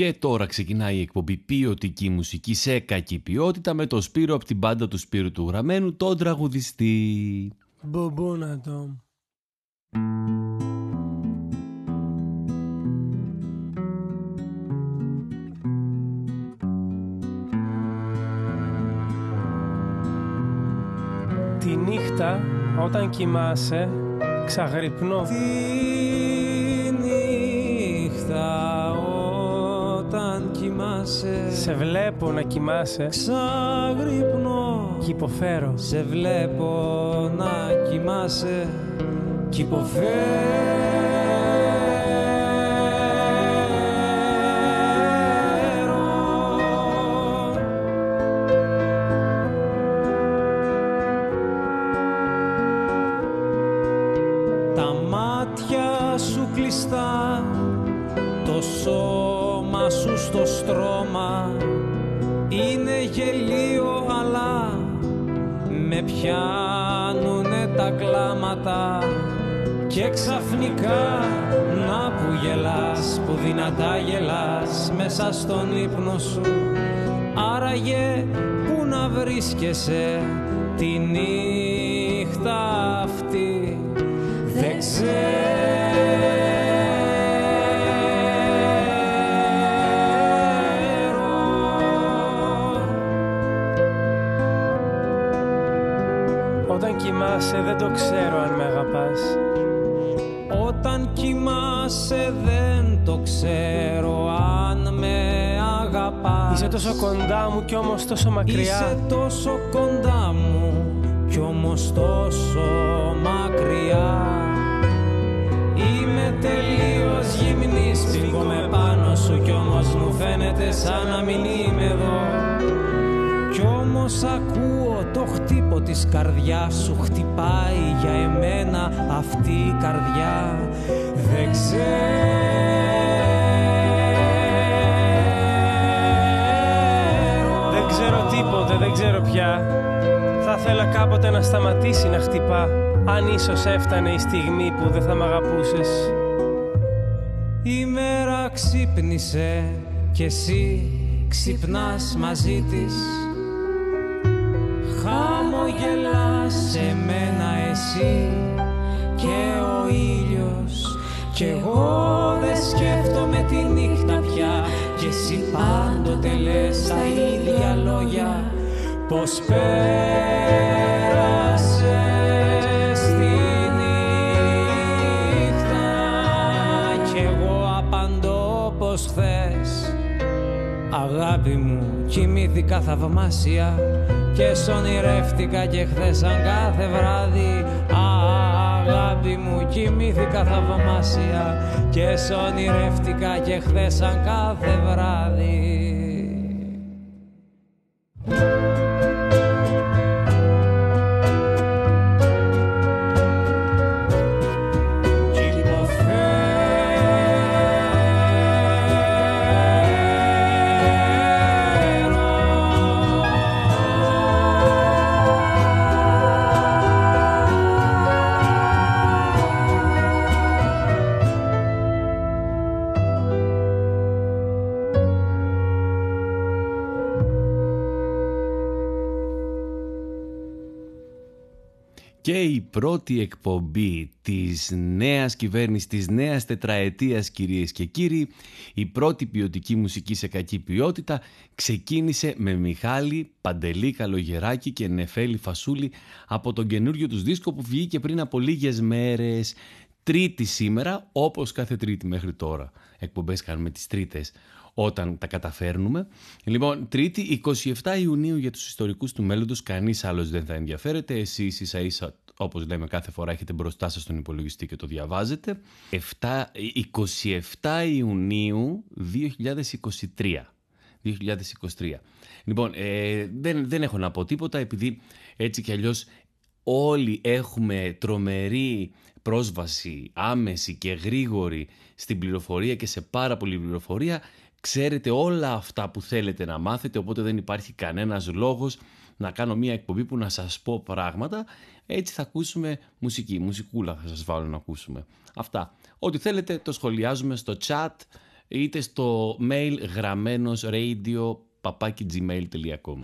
Και τώρα ξεκινάει η εκπομπή ποιοτική μουσική σε κακή ποιότητα με το Σπύρο από την πάντα του Σπύρου του Γραμμένου, τον τραγουδιστή. Μπομπούνα Τη νύχτα όταν κοιμάσαι ξαγρυπνώ. Τη νύχτα. όταν κοιμάσαι. Σε βλέπω να κοιμάσαι. Ξαγρυπνώ Κι υποφέρω. Σε βλέπω να κοιμάσαι. Κι υποφέρω πιάνουνε τα κλάματα και ξαφνικά να που γελάς, που δυνατά γελάς μέσα στον ύπνο σου. Άραγε που να βρίσκεσαι τη νύχτα αυτή. Δεν ξέρω κοιμάσαι δεν το ξέρω αν με αγαπάς. Όταν κοιμάσαι δεν το ξέρω αν με αγαπάς. Είσαι τόσο κοντά μου κι όμως τόσο μακριά. Είσαι τόσο κοντά μου κι όμως τόσο μακριά. Είμαι τελείως γυμνής. Με πάνω σου κι όμως μου φαίνεται σαν να μην είμαι εδώ. Κι όμως ακούω το χτύπο της καρδιάς σου χτυπάει για εμένα αυτή η καρδιά. Δεν ξέρω. Δεν ξέρω τίποτε, δεν ξέρω πια. Θα ήθελα κάποτε να σταματήσει να χτυπά Αν ίσως έφτανε η στιγμή που δεν θα μ' αγαπούσες. Η μέρα ξύπνησε και εσύ ξυπνάς μαζί της Χαμογελάς σε μένα εσύ και ο ήλιος. Κι εγώ δεν σκέφτομαι τη νύχτα πια. Κι εσύ πάντοτε λες τα ίδια λόγια. Πως πέρασες τη νύχτα. Κι εγώ απαντώ πως θες αγάπη μου κοιμήθηκα θαυμάσια και σ' ονειρεύτηκα και χθες σαν κάθε βράδυ. Αγάπη μου κοιμήθηκα θαυμάσια και σ' ονειρεύτηκα και χθες σαν κάθε βράδυ πρώτη εκπομπή της νέας κυβέρνησης, της νέας τετραετίας κυρίες και κύριοι, η πρώτη ποιοτική μουσική σε κακή ποιότητα ξεκίνησε με Μιχάλη Παντελή Καλογεράκη και Νεφέλη Φασούλη από τον καινούριο τους δίσκο που βγήκε πριν από λίγες μέρες. Τρίτη σήμερα, όπως κάθε τρίτη μέχρι τώρα. Εκπομπές κάνουμε τις τρίτες όταν τα καταφέρνουμε. Λοιπόν, Τρίτη, 27 Ιουνίου για τους ιστορικούς του μέλλοντος, κανείς άλλος δεν θα ενδιαφέρεται. Εσείς ίσα ίσα όπως λέμε κάθε φορά έχετε μπροστά σας τον υπολογιστή και το διαβάζετε. 7, 27 Ιουνίου 2023. 2023. Λοιπόν, ε, δεν, δεν έχω να πω τίποτα επειδή έτσι κι αλλιώς όλοι έχουμε τρομερή πρόσβαση άμεση και γρήγορη στην πληροφορία και σε πάρα πολλή πληροφορία. Ξέρετε όλα αυτά που θέλετε να μάθετε, οπότε δεν υπάρχει κανένας λόγος να κάνω μια εκπομπή που να σας πω πράγματα έτσι θα ακούσουμε μουσική, μουσικούλα θα σας βάλω να ακούσουμε. Αυτά. Ό,τι θέλετε το σχολιάζουμε στο chat είτε στο mail γραμμένος radio papakigmail.com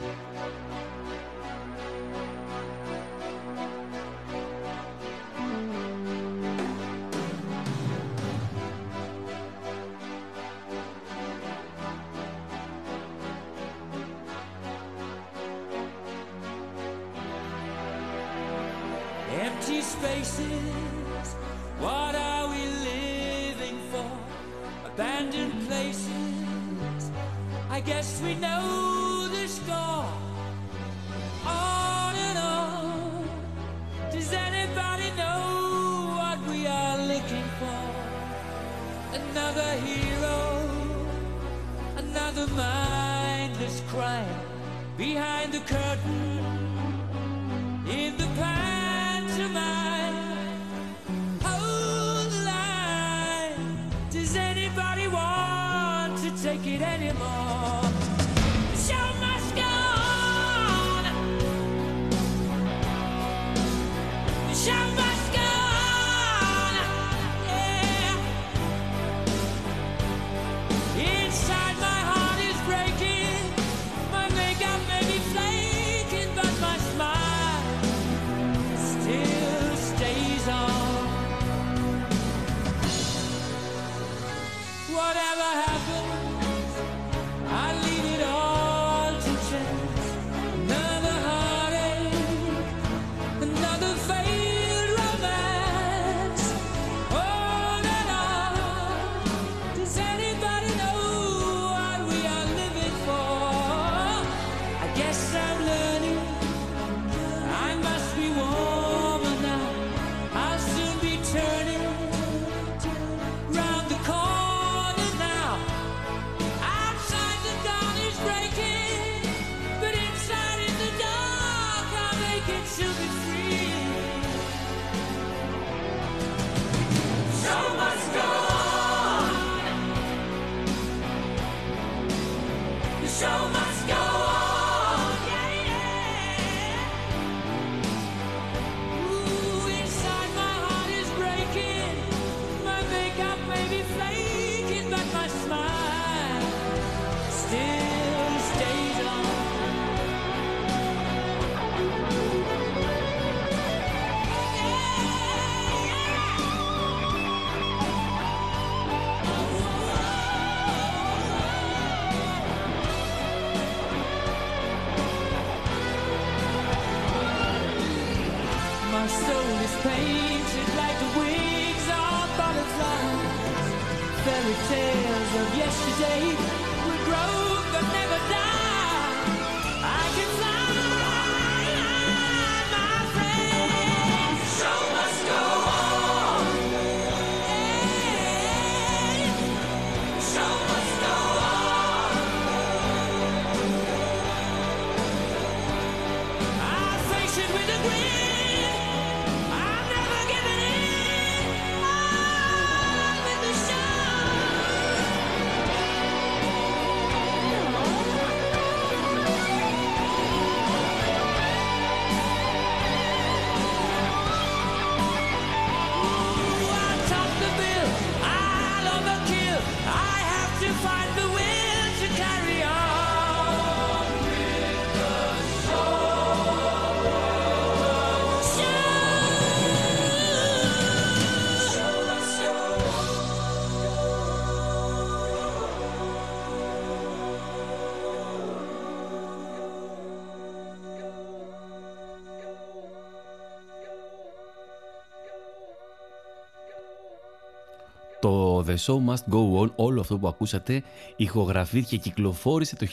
Το The Show Must Go On, όλο αυτό που ακούσατε, ηχογραφήθηκε και κυκλοφόρησε το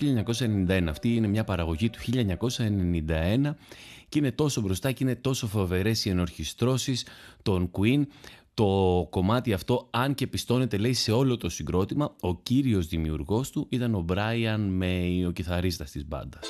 1991. Αυτή είναι μια παραγωγή του 1991 και είναι τόσο μπροστά και είναι τόσο φοβερές οι ενορχιστρώσεις των Queen. Το κομμάτι αυτό, αν και πιστώνεται λέει σε όλο το συγκρότημα, ο κύριος δημιουργός του ήταν ο Brian May, ο κιθαρίστας της μπάντας.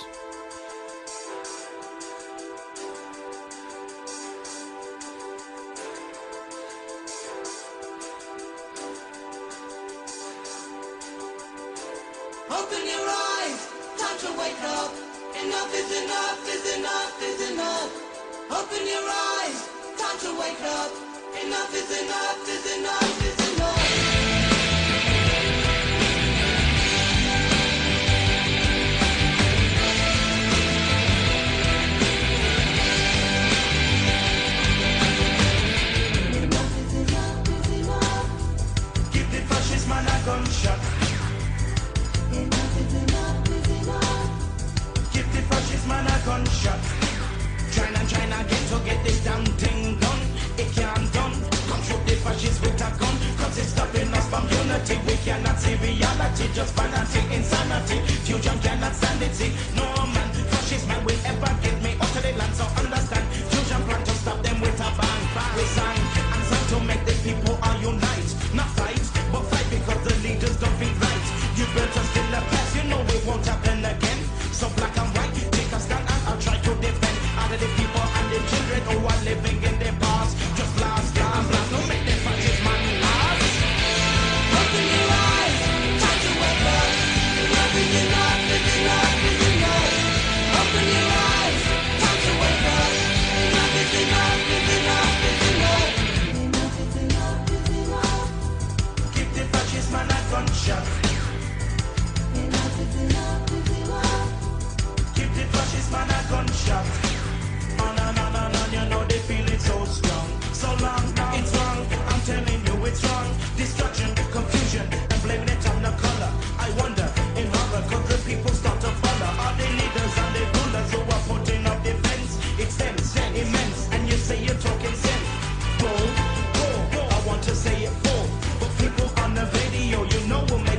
gunshot. Keep the fascist man a gunshot. no.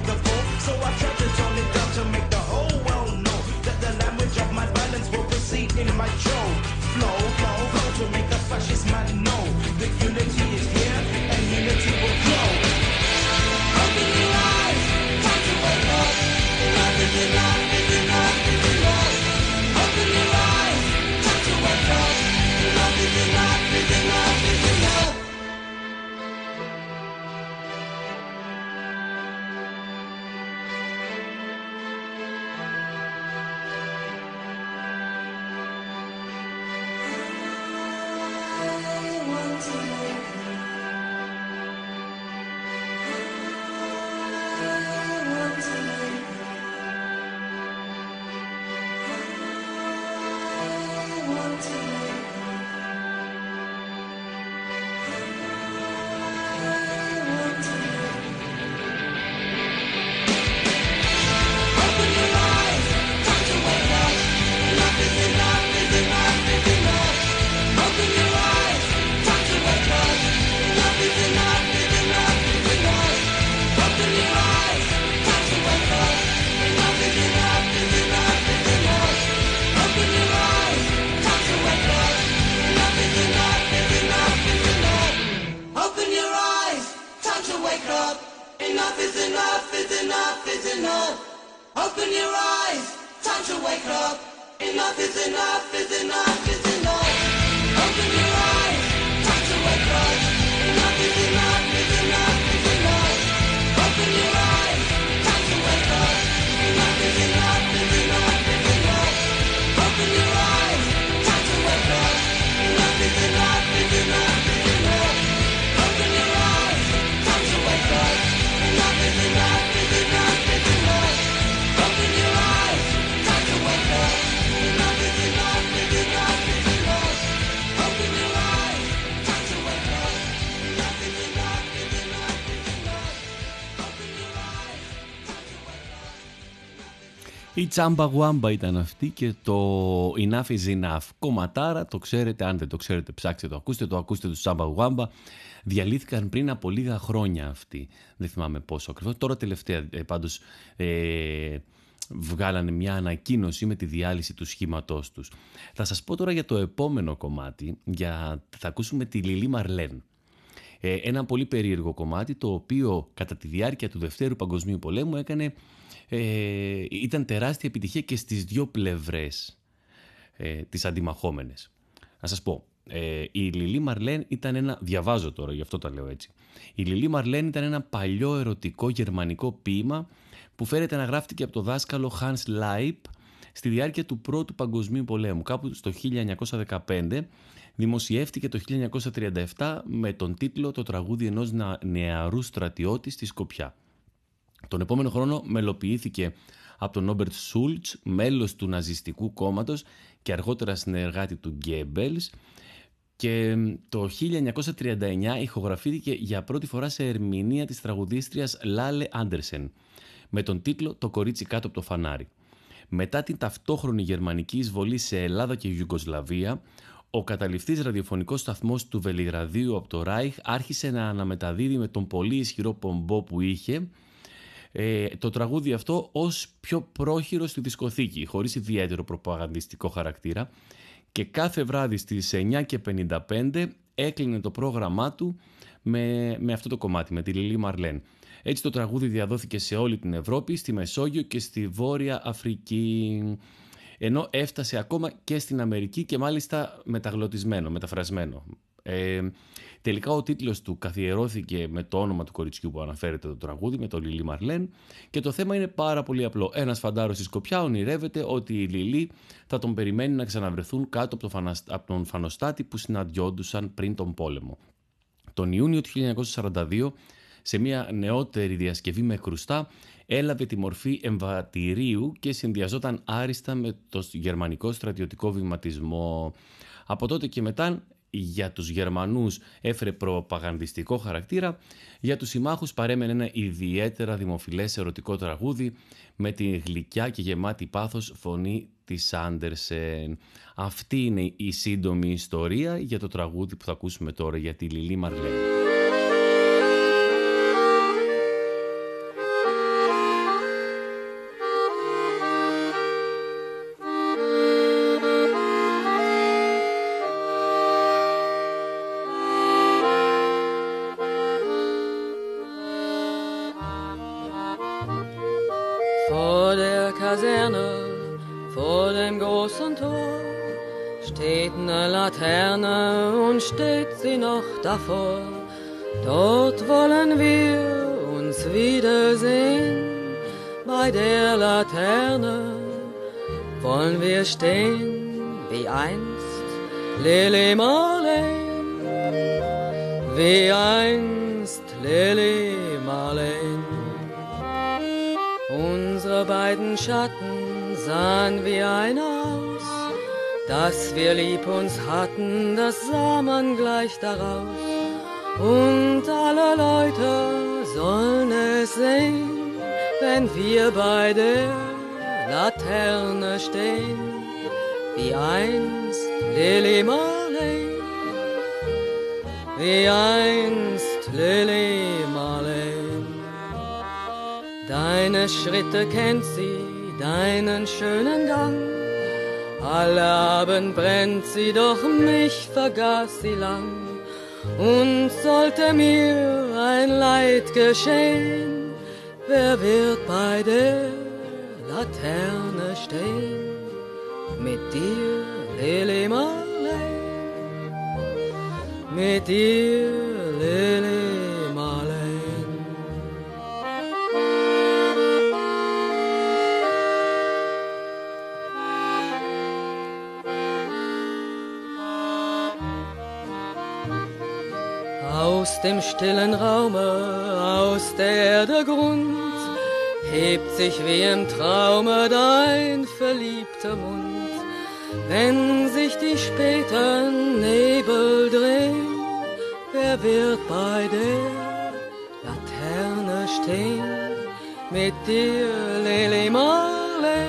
Τσάμπα Γουάμπα ήταν αυτή και το Enough is Enough. Κομματάρα, το ξέρετε, αν δεν το ξέρετε ψάξτε το, ακούστε το, ακούστε του Τσάμπα Γουάμπα. Διαλύθηκαν πριν από λίγα χρόνια αυτοί, δεν θυμάμαι πόσο ακριβώς. Τώρα τελευταία ε, πάντως ε, βγάλανε μια ανακοίνωση με τη διάλυση του σχήματός τους. Θα σας πω τώρα για το επόμενο κομμάτι, για... θα ακούσουμε τη Λιλή Μαρλέν. Ε, ένα πολύ περίεργο κομμάτι το οποίο κατά τη διάρκεια του Δευτέρου Παγκοσμίου Πολέμου έκανε ε, ήταν τεράστια επιτυχία και στις δύο πλευρές ε, τις αντιμαχόμενες. Να σας πω, ε, η Λιλή Μαρλέν ήταν ένα, διαβάζω τώρα γι' αυτό τα λέω έτσι, η Λιλή Μαρλέν ήταν ένα παλιό ερωτικό γερμανικό ποίημα που φέρεται να γράφτηκε από το δάσκαλο Hans Leib στη διάρκεια του Πρώτου Παγκοσμίου Πολέμου, κάπου στο 1915, δημοσιεύτηκε το 1937 με τον τίτλο «Το τραγούδι ενός νεαρού στρατιώτη στη Σκοπιά». Τον επόμενο χρόνο μελοποιήθηκε από τον Όμπερτ Σούλτς, μέλος του Ναζιστικού Κόμματος και αργότερα συνεργάτη του Γκέμπελς και το 1939 ηχογραφήθηκε για πρώτη φορά σε ερμηνεία της τραγουδίστριας Λάλε Άντερσεν με τον τίτλο «Το κορίτσι κάτω από το φανάρι». Μετά την ταυτόχρονη γερμανική εισβολή σε Ελλάδα και Ιουγκοσλαβία, ο καταληφθής ραδιοφωνικός σταθμός του Βελιγραδίου από το Ράιχ άρχισε να αναμεταδίδει με τον πολύ ισχυρό πομπό που είχε ε, το τραγούδι αυτό ως πιο πρόχειρο στη δισκοθήκη, χωρίς ιδιαίτερο προπαγανδιστικό χαρακτήρα και κάθε βράδυ στις 9.55 έκλεινε το πρόγραμμά του με, με αυτό το κομμάτι, με τη Λιλή Μαρλέν. Έτσι το τραγούδι διαδόθηκε σε όλη την Ευρώπη, στη Μεσόγειο και στη Βόρεια Αφρική ενώ έφτασε ακόμα και στην Αμερική και μάλιστα μεταγλωτισμένο, μεταφρασμένο. Ε, τελικά ο τίτλος του καθιερώθηκε με το όνομα του κοριτσιού που αναφέρεται το τραγούδι, με το Λιλί Μαρλέν και το θέμα είναι πάρα πολύ απλό. Ένας φαντάρος στη Σκοπιά ονειρεύεται ότι η Λιλί θα τον περιμένει να ξαναβρεθούν κάτω από, το από τον φανοστάτη που συναντιόντουσαν πριν τον πόλεμο. Τον Ιούνιο του 1942 σε μια νεότερη διασκευή με κρουστά έλαβε τη μορφή εμβατηρίου και συνδυαζόταν άριστα με το γερμανικό στρατιωτικό βηματισμό. Από τότε και μετά για τους Γερμανούς έφερε προπαγανδιστικό χαρακτήρα, για τους συμμάχους παρέμενε ένα ιδιαίτερα δημοφιλές ερωτικό τραγούδι με τη γλυκιά και γεμάτη πάθος φωνή της Άντερσεν. Αυτή είναι η σύντομη ιστορία για το τραγούδι που θα ακούσουμε τώρα για τη Λιλή Μαρλέ. Das sah man gleich daraus und alle Leute sollen es sehen, wenn wir bei der Laterne stehen, wie einst Lily Marley, wie einst Lily Marley. Deine Schritte kennt sie, deinen schönen Gang. Alle Abend brennt sie, doch mich vergaß sie lang. Und sollte mir ein Leid geschehen, wer wird bei der Laterne stehen? Mit dir, Lily Marley, mit dir, Lily Aus dem stillen Raume, aus der der Grund, hebt sich wie im Traume dein verliebter Mund. Wenn sich die späten Nebel drehen, wer wird bei der Laterne stehen? Mit dir, Lily Marley,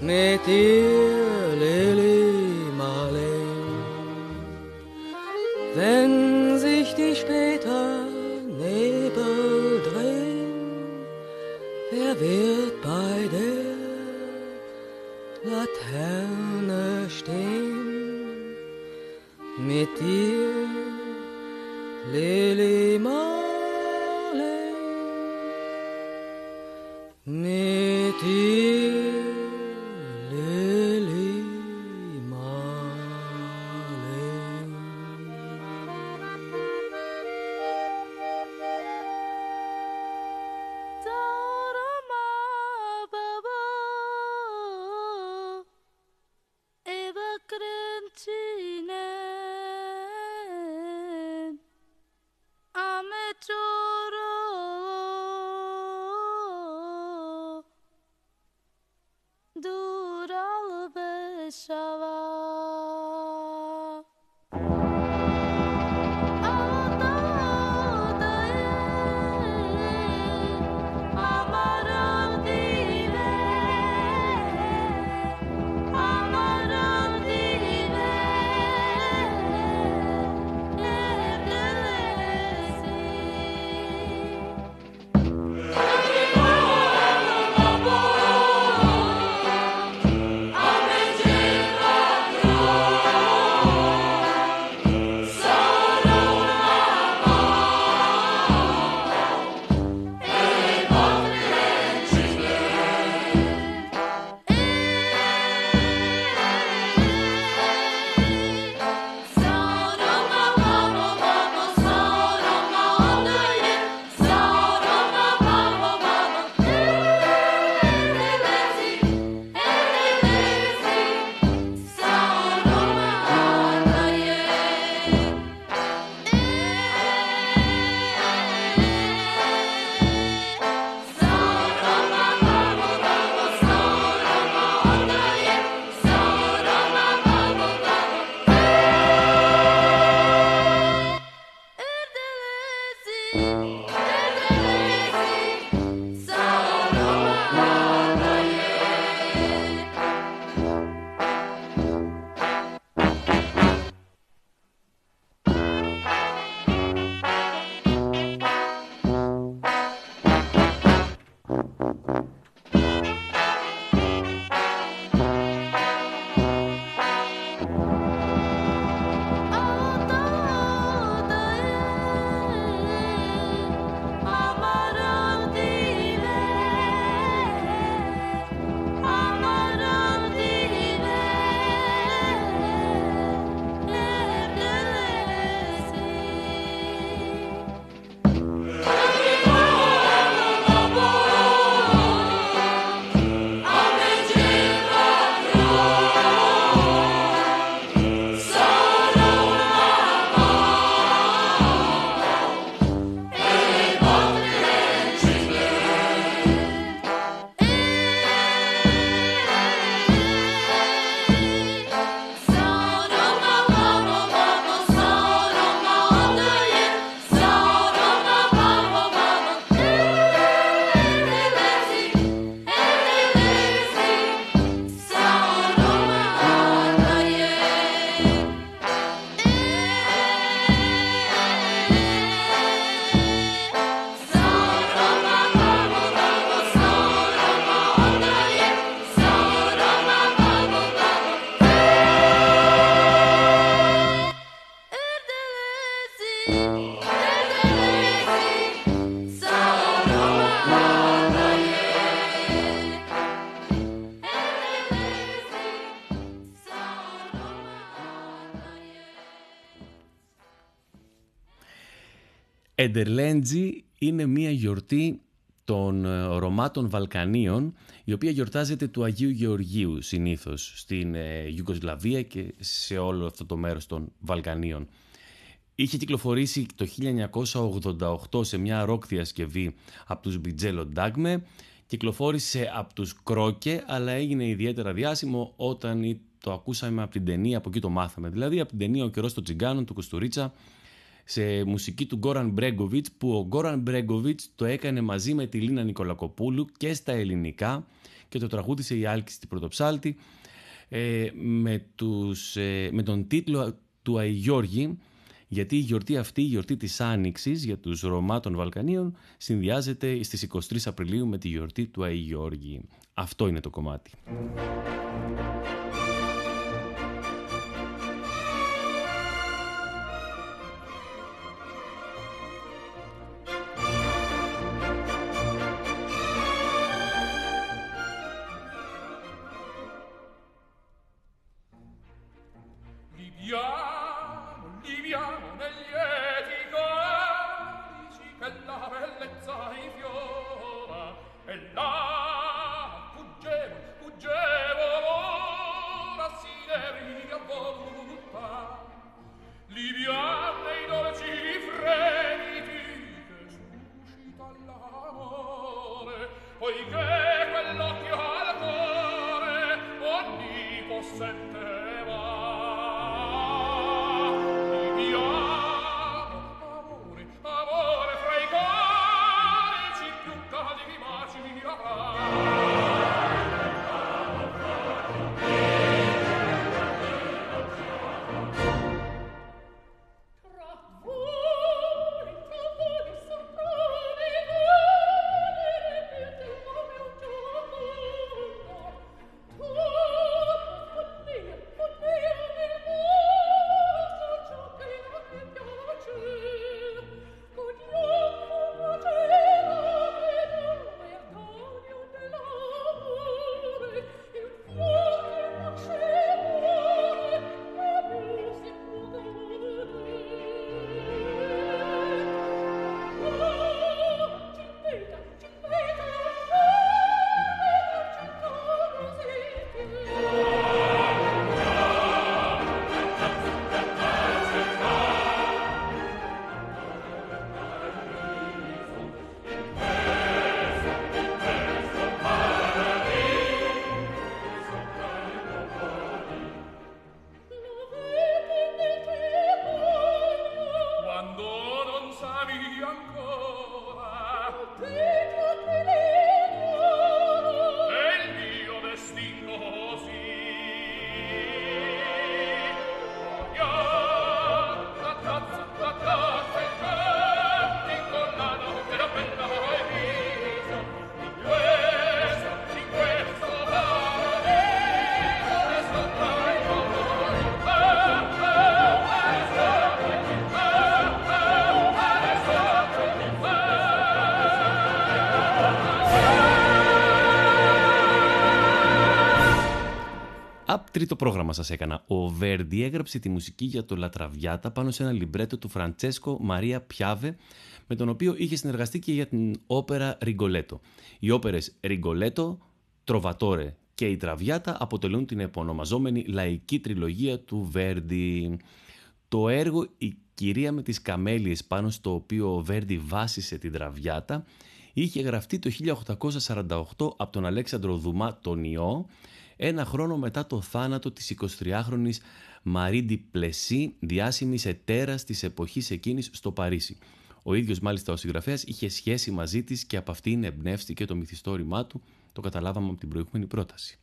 mit dir, Lily wird bei der Laterne stehen? Mit dir, Lily Marley, Εντερλέντζι είναι μια γιορτή των ε, Ρωμάτων Βαλκανίων η οποία γιορτάζεται του Αγίου Γεωργίου συνήθως στην ε, Ιουγκοσλαβία και σε όλο αυτό το μέρος των Βαλκανίων. Είχε κυκλοφορήσει το 1988 σε μια ροκ διασκευή από τους Μπιτζέλο Ντάγμε, κυκλοφόρησε από τους Κρόκε, αλλά έγινε ιδιαίτερα διάσημο όταν το ακούσαμε από την ταινία, από εκεί το μάθαμε. Δηλαδή από την ταινία «Ο καιρός των τσιγκάνων» του Κουστουρίτσα, σε μουσική του Γκόραν Μπρέγκοβιτς που ο Γκόραν Μπρέγκοβιτς το έκανε μαζί με τη Λίνα Νικολακοπούλου και στα ελληνικά και το τραγούδισε η Άλκης στην Πρωτοψάλτη ε, με, τους, ε, με τον τίτλο του Αϊγιώργη γιατί η γιορτή αυτή, η γιορτή της Άνοιξης για τους Ρωμά των Βαλκανίων συνδυάζεται στις 23 Απριλίου με τη γιορτή του Αϊγιώργη. Αυτό είναι το κομμάτι. la bellezza rifiora e là fuggevo, fuggevo l'ora sineria li liviane i dolci fremiti che suscita l'amore poiché τρίτο πρόγραμμα σας έκανα. Ο Βέρντι έγραψε τη μουσική για το Λατραβιάτα πάνω σε ένα λιμπρέτο του Φραντσέσκο Μαρία Πιάβε, με τον οποίο είχε συνεργαστεί και για την όπερα Ριγκολέτο. Οι όπερες Ριγκολέτο, Τροβατόρε και η Τραβιάτα αποτελούν την επωνομαζόμενη λαϊκή τριλογία του Βέρντι. Το έργο «Η κυρία με τις καμέλιες» πάνω στο οποίο ο Βέρντι βάσισε την Τραβιάτα είχε γραφτεί το 1848 από τον Αλέξανδρο Δουμά τον Ιώ ένα χρόνο μετά το θάνατο της 23χρονης Μαρίντι Πλεσί, διάσημης ετέρας της εποχής εκείνης στο Παρίσι. Ο ίδιος μάλιστα ο συγγραφέας είχε σχέση μαζί της και από αυτήν εμπνεύστηκε το μυθιστόρημά του, το καταλάβαμε από την προηγούμενη πρόταση.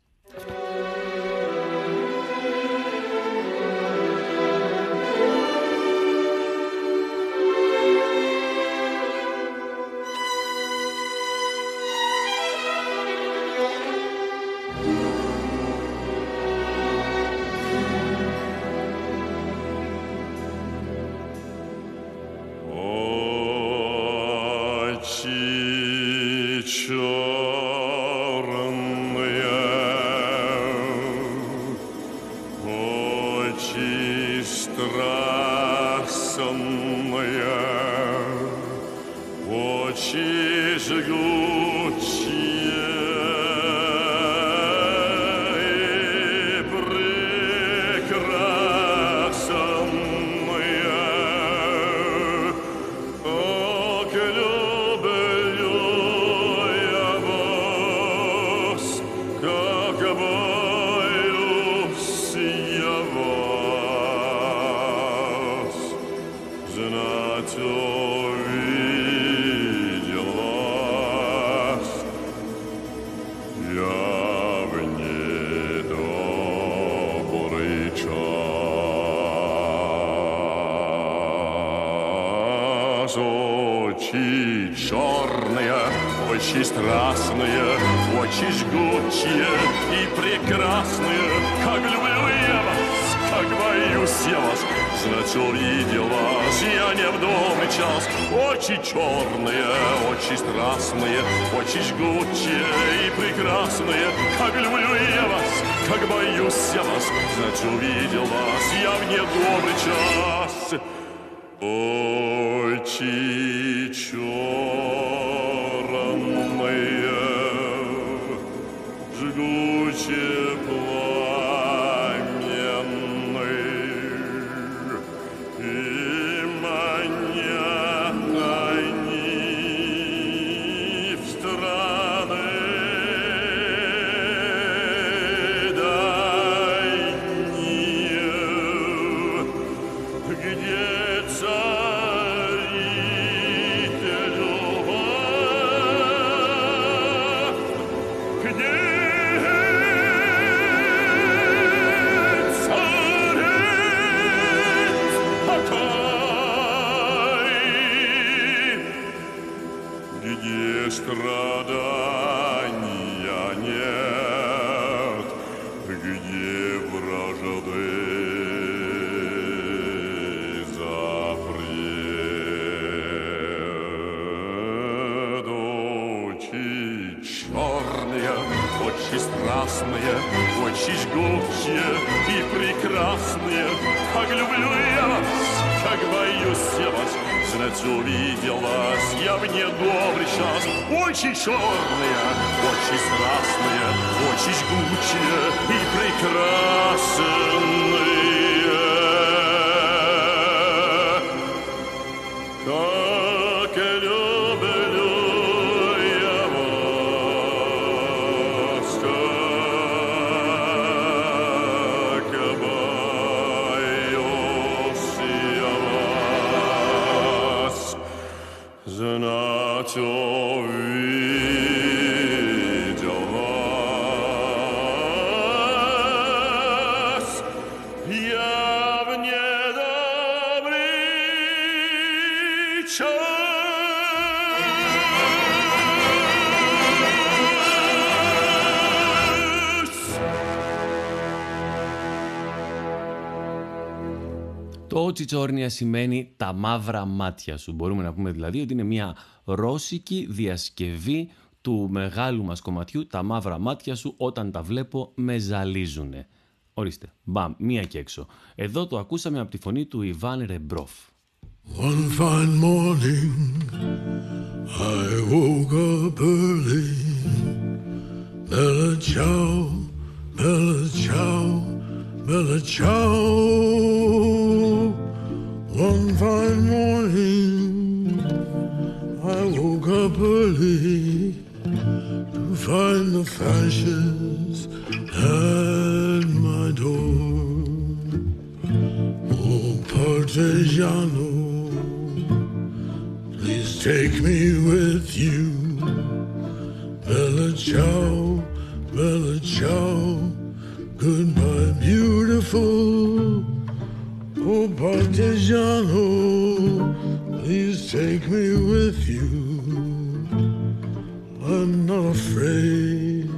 Очи страстные, очи жгучие и прекрасные, как люблю я вас, как боюсь я вас, знать увидел вас я не в доме час. Очи черные, очи страстные, очи жгучие и прекрасные, как люблю я вас, как боюсь я вас, знать увидел вас я в недобрый час. 옳지 주. Очень черные, очень страстные, очень жгучие и прекрасные. znați o vie. Τσιτσόρνια σημαίνει τα μαύρα μάτια σου. Μπορούμε να πούμε δηλαδή ότι είναι μια ρώσικη διασκευή του μεγάλου μας κομματιού «Τα μαύρα μάτια σου όταν τα βλέπω με ζαλίζουνε». Ορίστε, μπαμ, μία και έξω. Εδώ το ακούσαμε από τη φωνή του Ιβάν Ρεμπρόφ. One fine morning I woke up early Bella ciao, bella ciao, bella ciao One fine morning, I woke up early to find the fashions at my door. Oh, Partigiano, please take me with you. Bella ciao, bella ciao, goodbye, beautiful. Oh, Partigiano, please take me with you. I'm not afraid.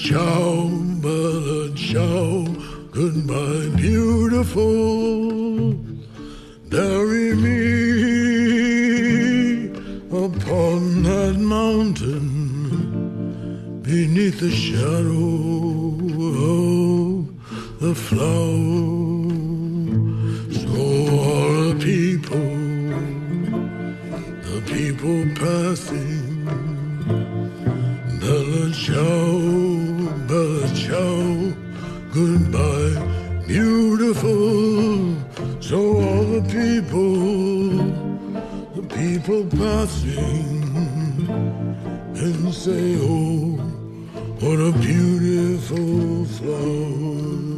ciao, mother, ciao, goodbye, beautiful. Bury me upon that mountain beneath the shadow of the flower. So are the people, the people passing. People passing, and say, oh, what a beautiful flower.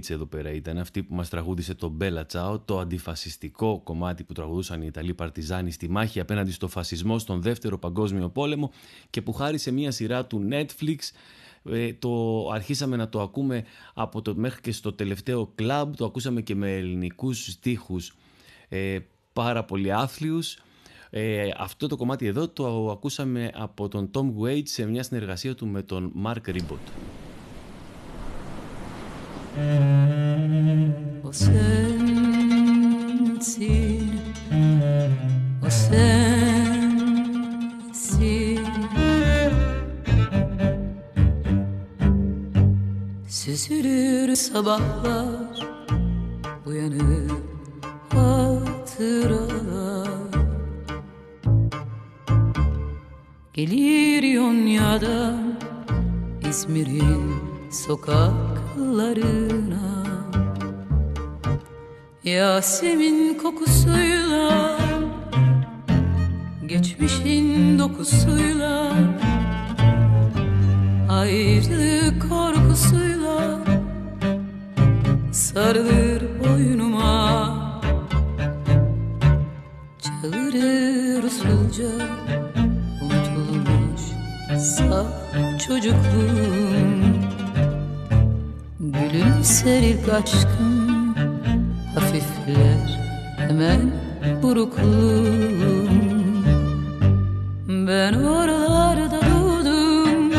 Του Tom Waits εδώ πέρα ήταν αυτή που μας τραγούδισε το Bella Ciao, το αντιφασιστικό κομμάτι που τραγουδούσαν οι Ιταλοί παρτιζάνοι στη μάχη απέναντι στο φασισμό στον Δεύτερο Παγκόσμιο Πόλεμο και που χάρισε μια σειρά του Netflix ε, το αρχίσαμε να το ακούμε από το μέχρι και στο τελευταίο κλαμπ, το ακούσαμε και με ελληνικούς στίχους ε, πάρα πολύ άθλιους. Ε, αυτό το κομμάτι εδώ το ακούσαμε από τον Tom Waits σε μια συνεργασία του με τον Mark Ribot. O sensin, Süzülür sabahlar, uyanır hatıralar. Gelir Yonya'dan İzmir'in sokaklarına Yasemin kokusuyla Geçmişin dokusuyla Ayrılık korkusuyla Sarılır boynuma. Çağırır usulca Unutulmuş saf çocukluğum Gülümser ilk aşkım Hafifler hemen burukluğum Ben oralarda doğdum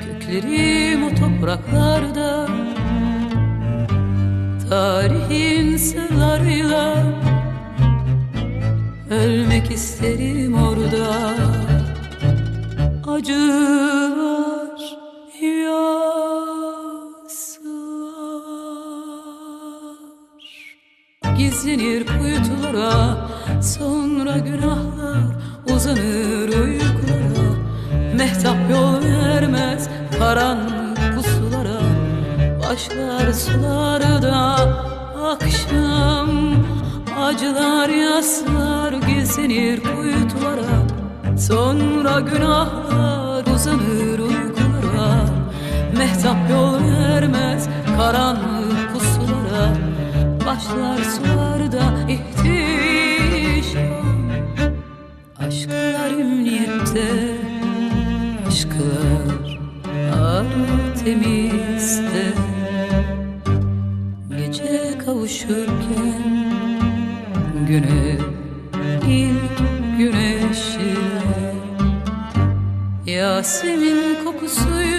Köklerim o topraklarda. Tarihin sırlarıyla Ölmek isterim orada. Acılar karanlık pusulara Başlar sularda. Akşam Acılar yaslar gizlenir kuytulara. Sonra günahlar uzanır uykulara. Mehtap yol vermez karanlık pusulara Başlar sularda ihtişam Aşklar ümniyette Aşklar Artemis'te Gece kavuşurken Güne ilk güneşi Yasemin kokusuyla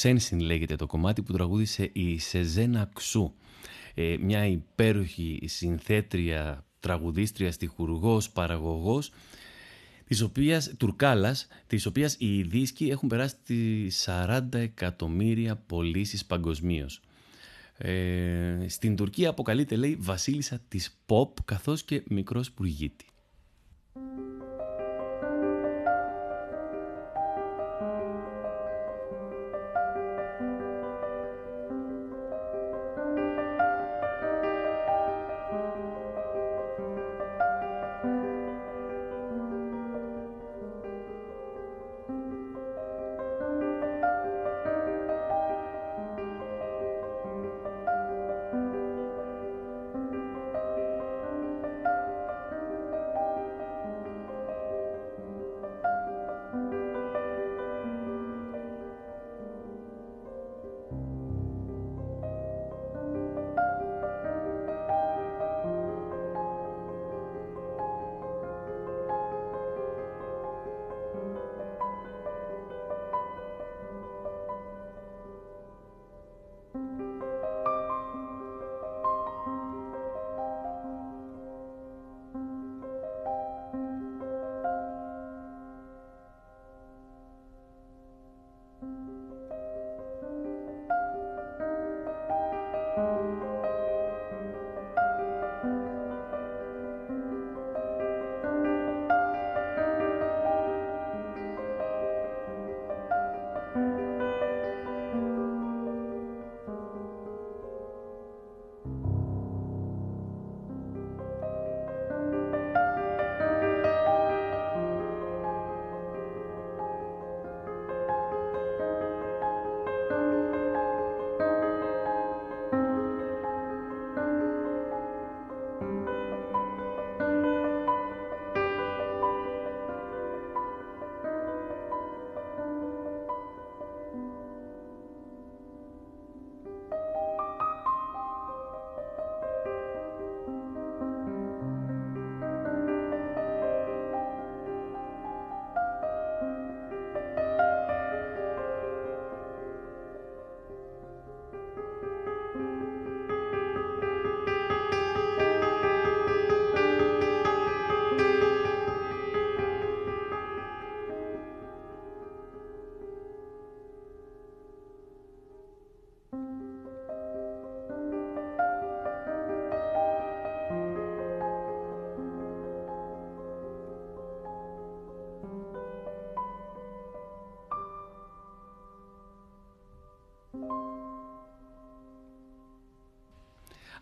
Σένσιν λέγεται το κομμάτι που τραγούδισε η Σεζένα Ξού. Ε, μια υπέροχη συνθέτρια, τραγουδίστρια, στιχουργός, παραγωγός, της οποίας, τουρκάλας, της οποίας οι δίσκοι έχουν περάσει τις 40 εκατομμύρια πωλήσεις παγκοσμίως. Ε, στην Τουρκία αποκαλείται, λέει, βασίλισσα της pop, καθώς και μικρός πουργίτη.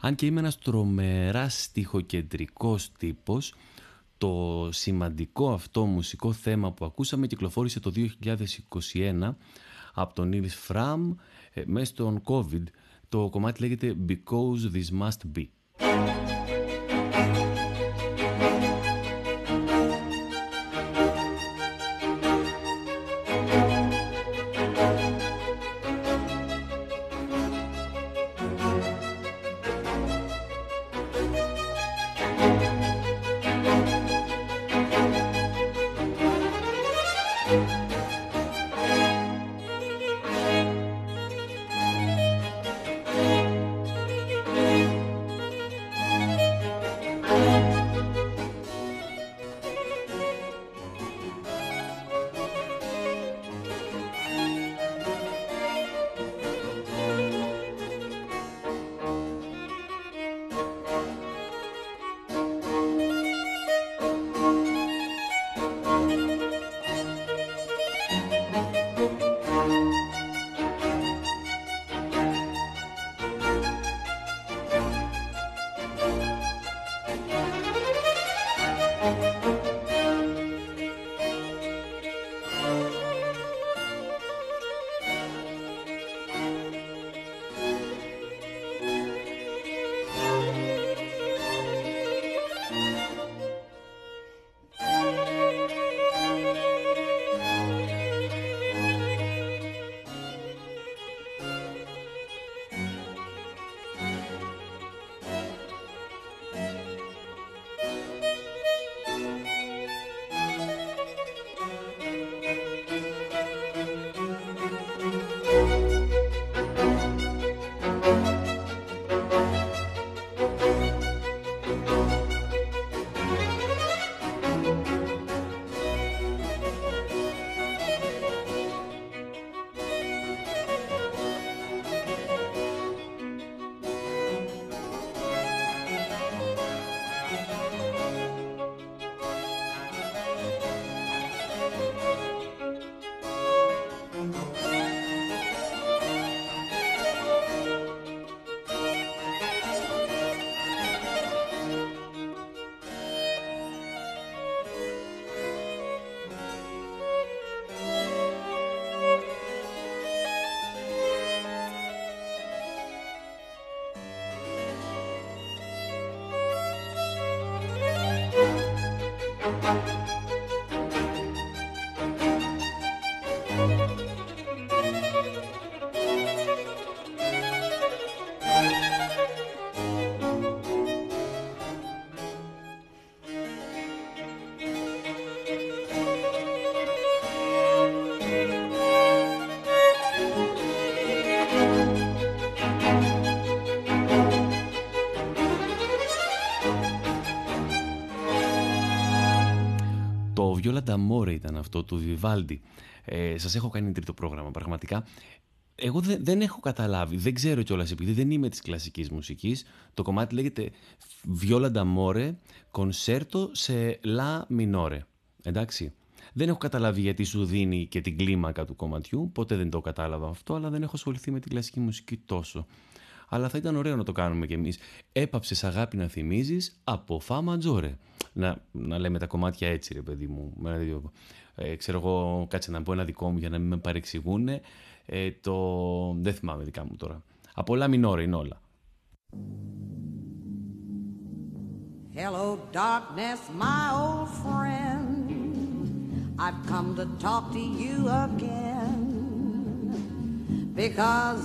Αν και είμαι ένας τρομεράς στοιχοκεντρικός τύπος, το σημαντικό αυτό μουσικό θέμα που ακούσαμε κυκλοφόρησε το 2021 από τον Nils Fram ε, μέσα στον COVID. Το κομμάτι λέγεται «Because This Must Be». Βιόλα Νταμόρε ήταν αυτό, του Βιβάλντι. Ε, σας έχω κάνει τρίτο πρόγραμμα πραγματικά. Εγώ δεν, δεν έχω καταλάβει, δεν ξέρω κιόλας επειδή δεν είμαι της κλασικής μουσικής. Το κομμάτι λέγεται Βιόλα Νταμόρε, κονσέρτο σε λα μινόρε. Εντάξει. Δεν έχω καταλάβει γιατί σου δίνει και την κλίμακα του κομματιού. Ποτέ δεν το κατάλαβα αυτό, αλλά δεν έχω ασχοληθεί με την κλασική μουσική τόσο. Αλλά θα ήταν ωραίο να το κάνουμε κι εμείς. Έπαψες αγάπη να θυμίζεις από φά ματζόρε. Να, να λέμε τα κομμάτια έτσι, ρε παιδί μου. Με ένα δικό- Ε, ξέρω εγώ, κάτσε να πω ένα δικό μου για να μην με παρεξηγούν. Ε, το... Δεν θυμάμαι δικά μου τώρα. Από λα μινόρε είναι όλα. Hello, darkness, my old friend. I've come to talk to you again because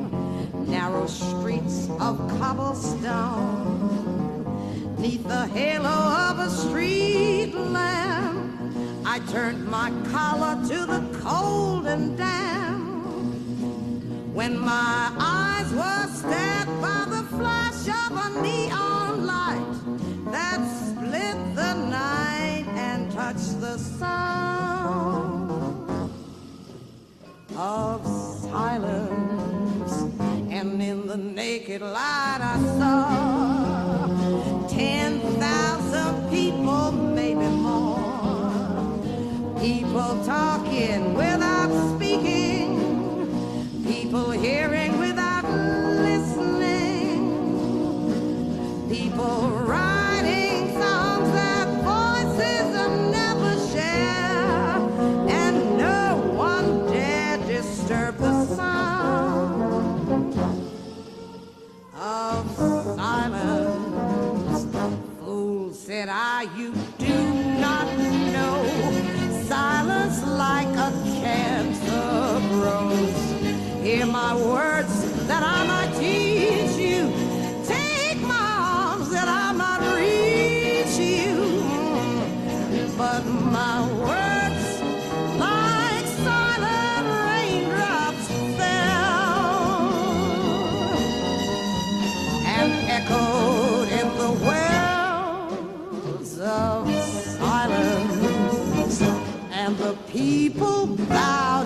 narrow streets of cobblestone, neath the halo of a street lamp. I turned my collar to the cold and damp. When my eyes were stabbed by the flash of a neon light that split the night and touched the sound of silence. In the naked light I saw ten thousand people, maybe more. People talking I, you do not know. Silence like a cancer grows. Hear my words people bow.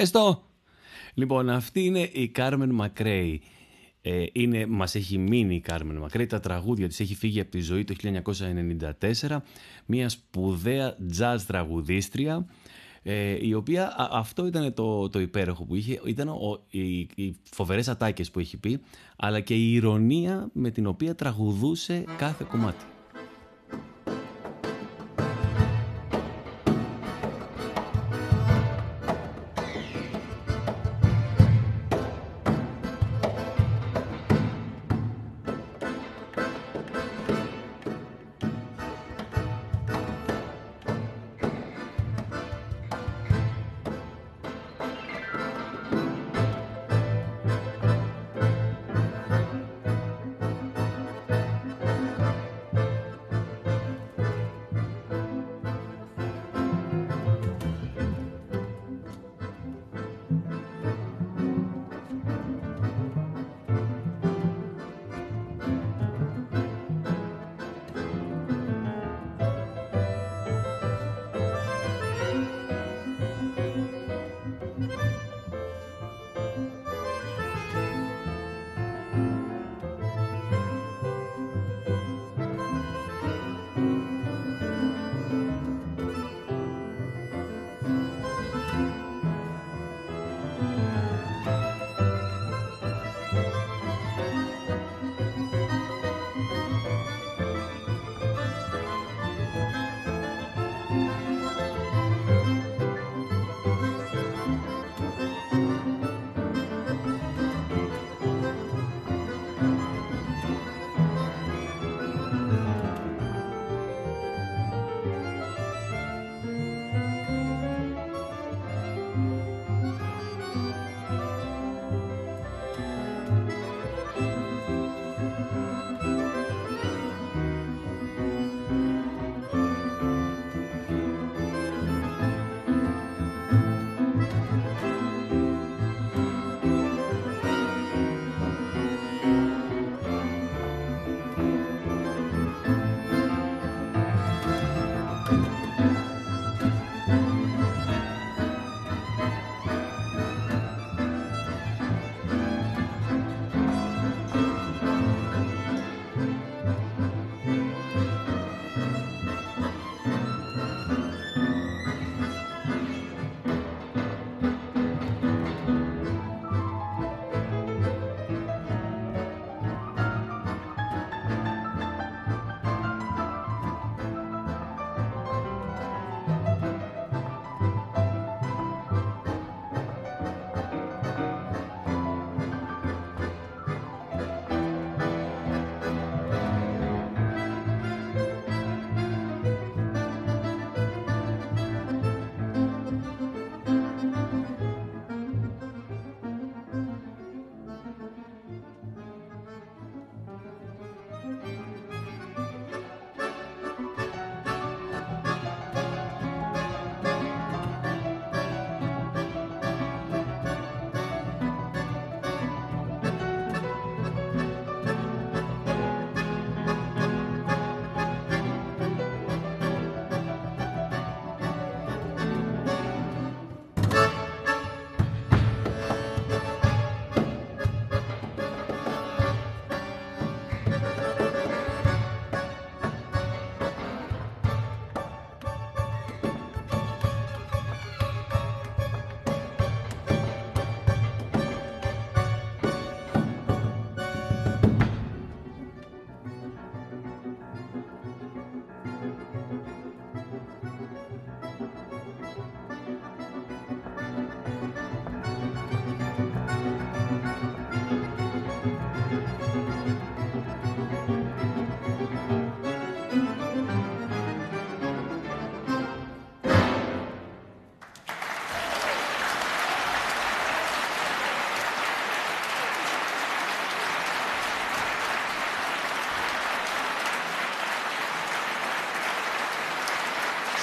Πες το! Λοιπόν, αυτή είναι η Κάρμεν Μακρέη. Ε, είναι, μας έχει μείνει η Κάρμεν Μακρέη, τα τραγούδια της έχει φύγει από τη ζωή το 1994, μια σπουδαία jazz τραγουδίστρια, ε, η οποία α- αυτό ήταν το, το υπέροχο που είχε, ήταν ο, οι, οι φοβερές ατάκες που έχει πει, αλλά και η ηρωνία με την οποία τραγουδούσε κάθε κομμάτι.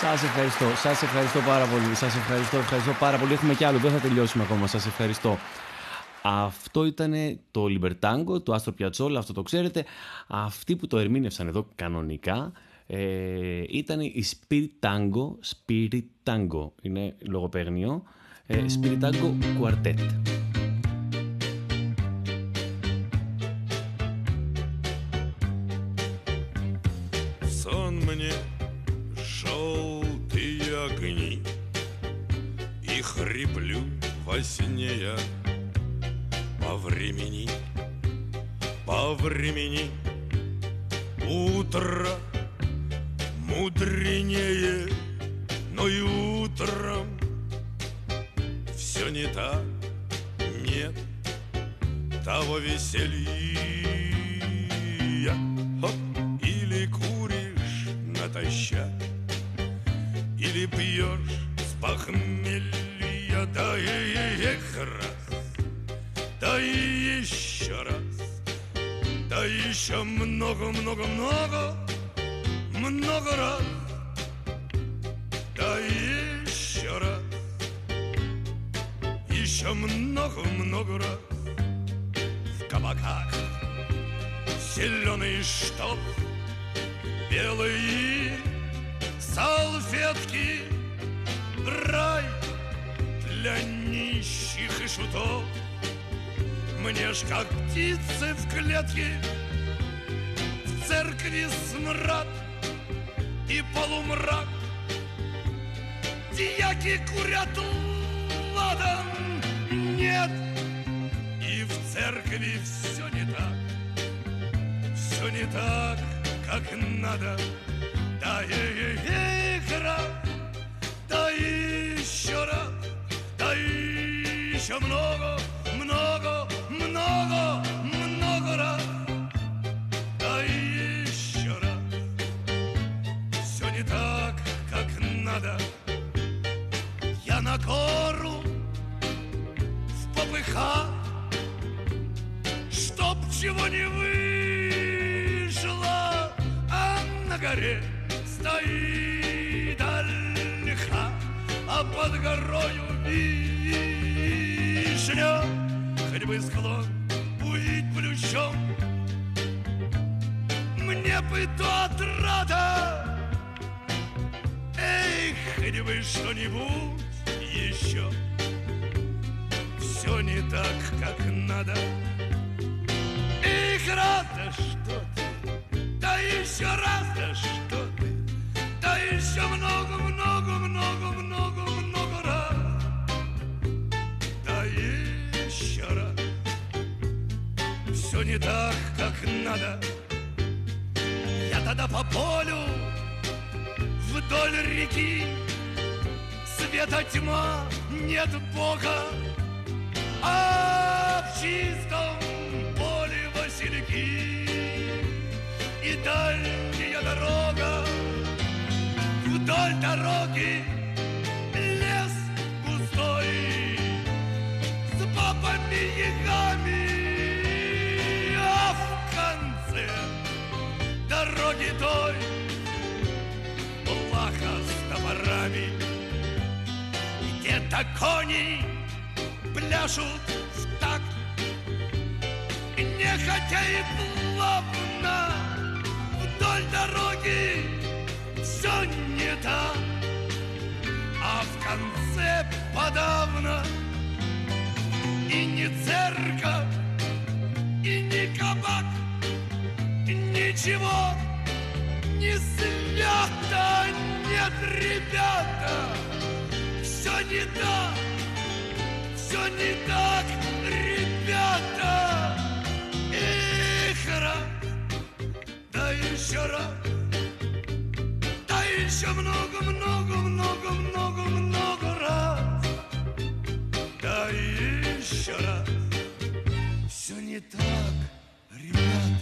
Σας ευχαριστώ, σας ευχαριστώ πάρα πολύ. Σας ευχαριστώ, ευχαριστώ πάρα πολύ. Έχουμε κι άλλο, δεν θα τελειώσουμε ακόμα. Σας ευχαριστώ. Αυτό ήταν το Libertango, το Άστρο Πιατσόλα, αυτό το ξέρετε. Αυτοί που το ερμήνευσαν εδώ κανονικά ε, ήταν η Spirit Tango, Spirit Tango, είναι λογοπαίγνιο, ε, Spirit Tango Quartet. Времени Зеленый штоп Белые салфетки Рай для нищих и шутов. Мне ж как птицы в клетке В церкви смрад и полумрак. Дьяки курят ладан Нет, и в церкви все Все не так, как надо. Да и игра. Да еще раз. Да еще много, много, много, много раз. Да еще раз. Все не так, как надо. Я на гору в попыхах Чтоб чего не вышло горе стоит ольха А под горою вишня Хоть бы склон будет плющом. Мне бы то отрада Эй, хоть бы что-нибудь еще. Все не так, как надо. Эх, раз, да что ты Да еще раз, да что ты. Да еще много, много, много, много, много раз. Да еще раз. Все не так, как надо. Я тогда по полю Вдоль реки. Света тьма, нет Бога. А в чистом поле васильки И дальняя дорога Вдоль дороги лес густой С бабами ягами А в конце дороги той Плаха с топорами Где-то кони пляшут в такт нехотя и плавно дороги все не так. А в конце подавно И не церковь, и не кабак Ничего не свято Нет, ребята, все не так Все не так, ребята еще раз Да еще много, много, много, много, много раз Да еще раз Все не так, ребята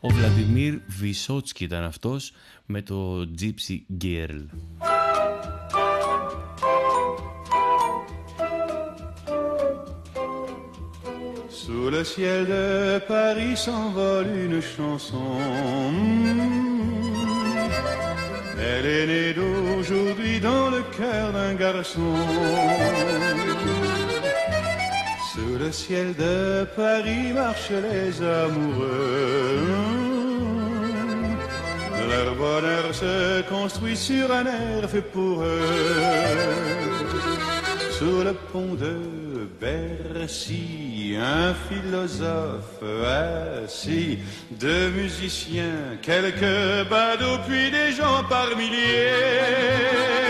Ο Βλαντιμίρ Βυσότσκι ήταν αυτός με το Gypsy Girl. Sous le ciel de Paris s'envole une chanson. Elle est née d'aujourd'hui cœur d'un garçon. Sous le ciel de Paris marchent les amoureux. Leur bonheur se construit sur un air fait pour eux. Sous le pont de Bercy, un philosophe assis, deux musiciens, quelques badauds, puis des gens par milliers.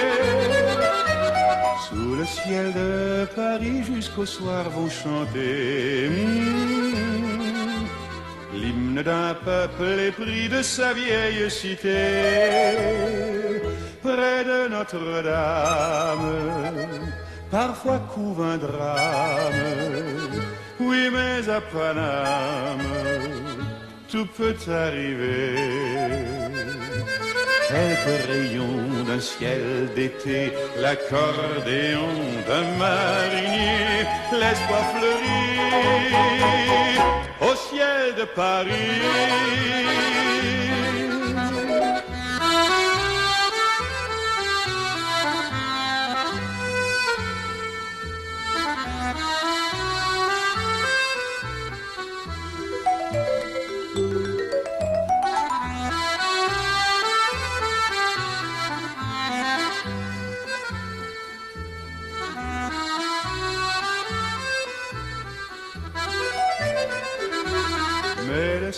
Sous le ciel de Paris jusqu'au soir vont chanter hmm, l'hymne d'un peuple épris de sa vieille cité. Près de Notre-Dame, parfois couve un drame. Oui, mais à Paname, tout peut arriver. Quelques rayons d'un ciel d'été, l'accordéon d'un marinier, l'espoir fleurit au ciel de Paris.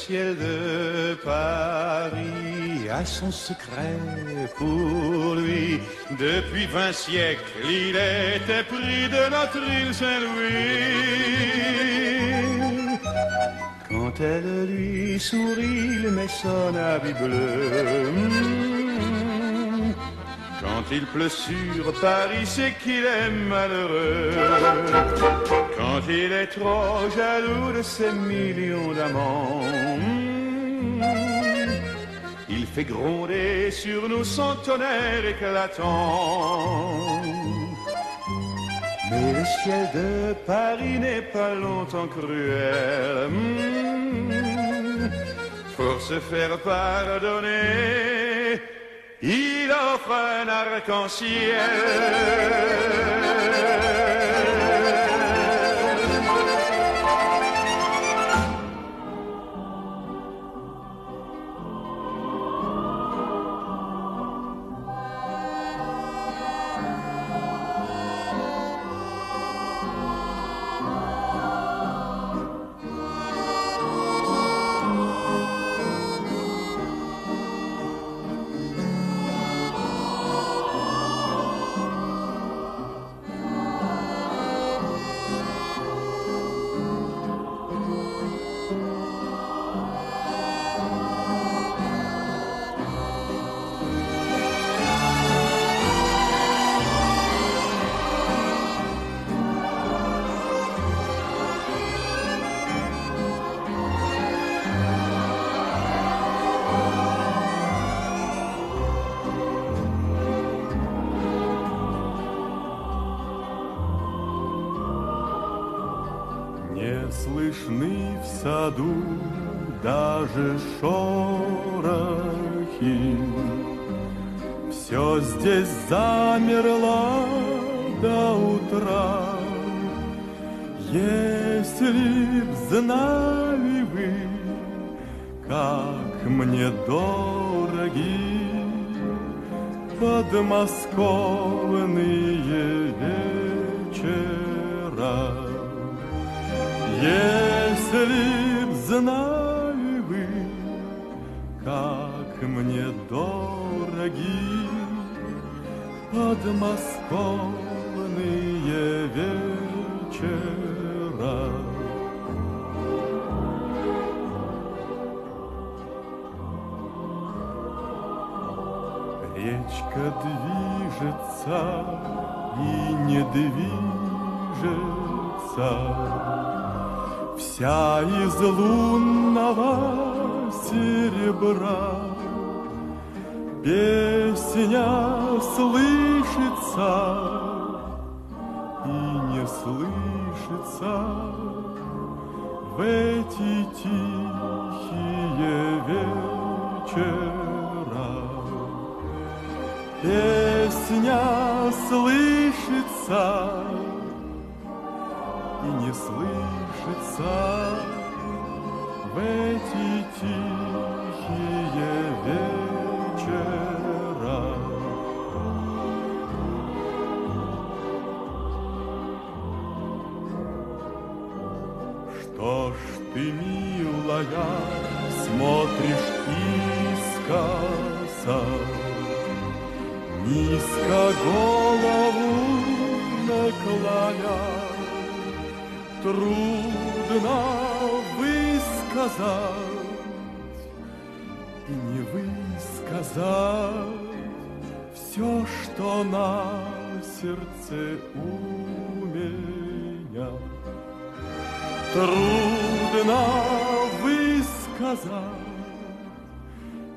Ciel de Paris a son secret pour lui. Depuis vingt siècles, il était pris de notre île Saint-Louis. Quand elle lui sourit, il met son habit bleu. Hmm. Il pleut sur Paris, c'est qu'il est malheureux. Quand il est trop jaloux de ses millions d'amants, hmm, il fait gronder sur nous son tonnerre éclatant. Mais le ciel de Paris n'est pas longtemps cruel. Hmm, Pour se faire pardonner, il offre un arc-en-ciel. Подмосковные вечера. Если б знали вы, как мне дороги подмосковные Из лунного серебра. Песня слышится и не слышится В эти тихие вечера. Песня слышится и не слышится в эти тихие вечера. Что ж ты, милая, смотришь искоса, Низко голову наклоня, Трудно высказать и не высказать Все, что на сердце у меня. Трудно высказать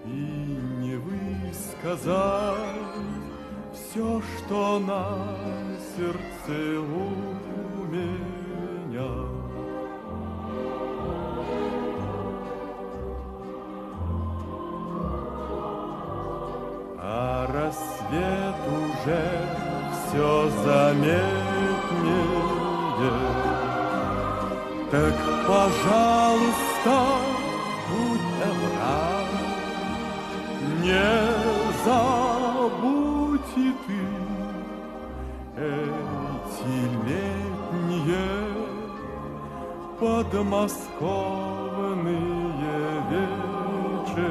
и не высказать все, что на сердце у меня. А рассвет уже все заметнее. Так, пожалуйста, будь добра, не забудь и ты. Эти летние подмосковные вечера.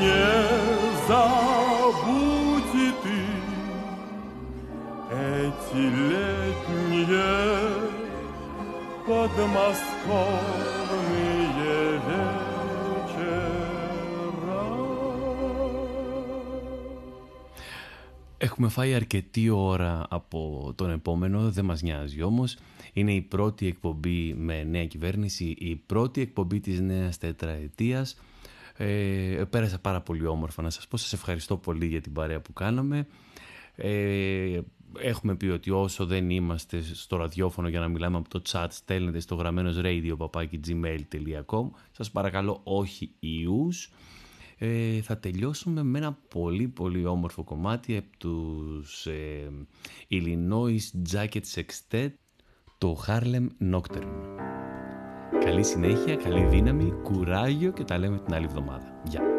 Не забудь и ты эти летние подмосковные вечера. Έχουμε φάει αρκετή ώρα από τον επόμενο, δεν μας νοιάζει όμως. Είναι η πρώτη εκπομπή με νέα κυβέρνηση, η πρώτη εκπομπή της νέας τετραετίας. Ε, πέρασα πάρα πολύ όμορφα να σας πω. Σας ευχαριστώ πολύ για την παρέα που κάναμε. Ε, έχουμε πει ότι όσο δεν είμαστε στο ραδιόφωνο για να μιλάμε από το chat, στέλνετε στο γραμμένος radio gmail.com. Σας παρακαλώ όχι ιούς. Ε, θα τελειώσουμε με ένα πολύ πολύ όμορφο κομμάτι από τους ε, Illinois Jacket Sextet, το Harlem Nocturne. Καλή συνέχεια, καλή δύναμη, κουράγιο και τα λέμε την άλλη εβδομάδα. Γεια!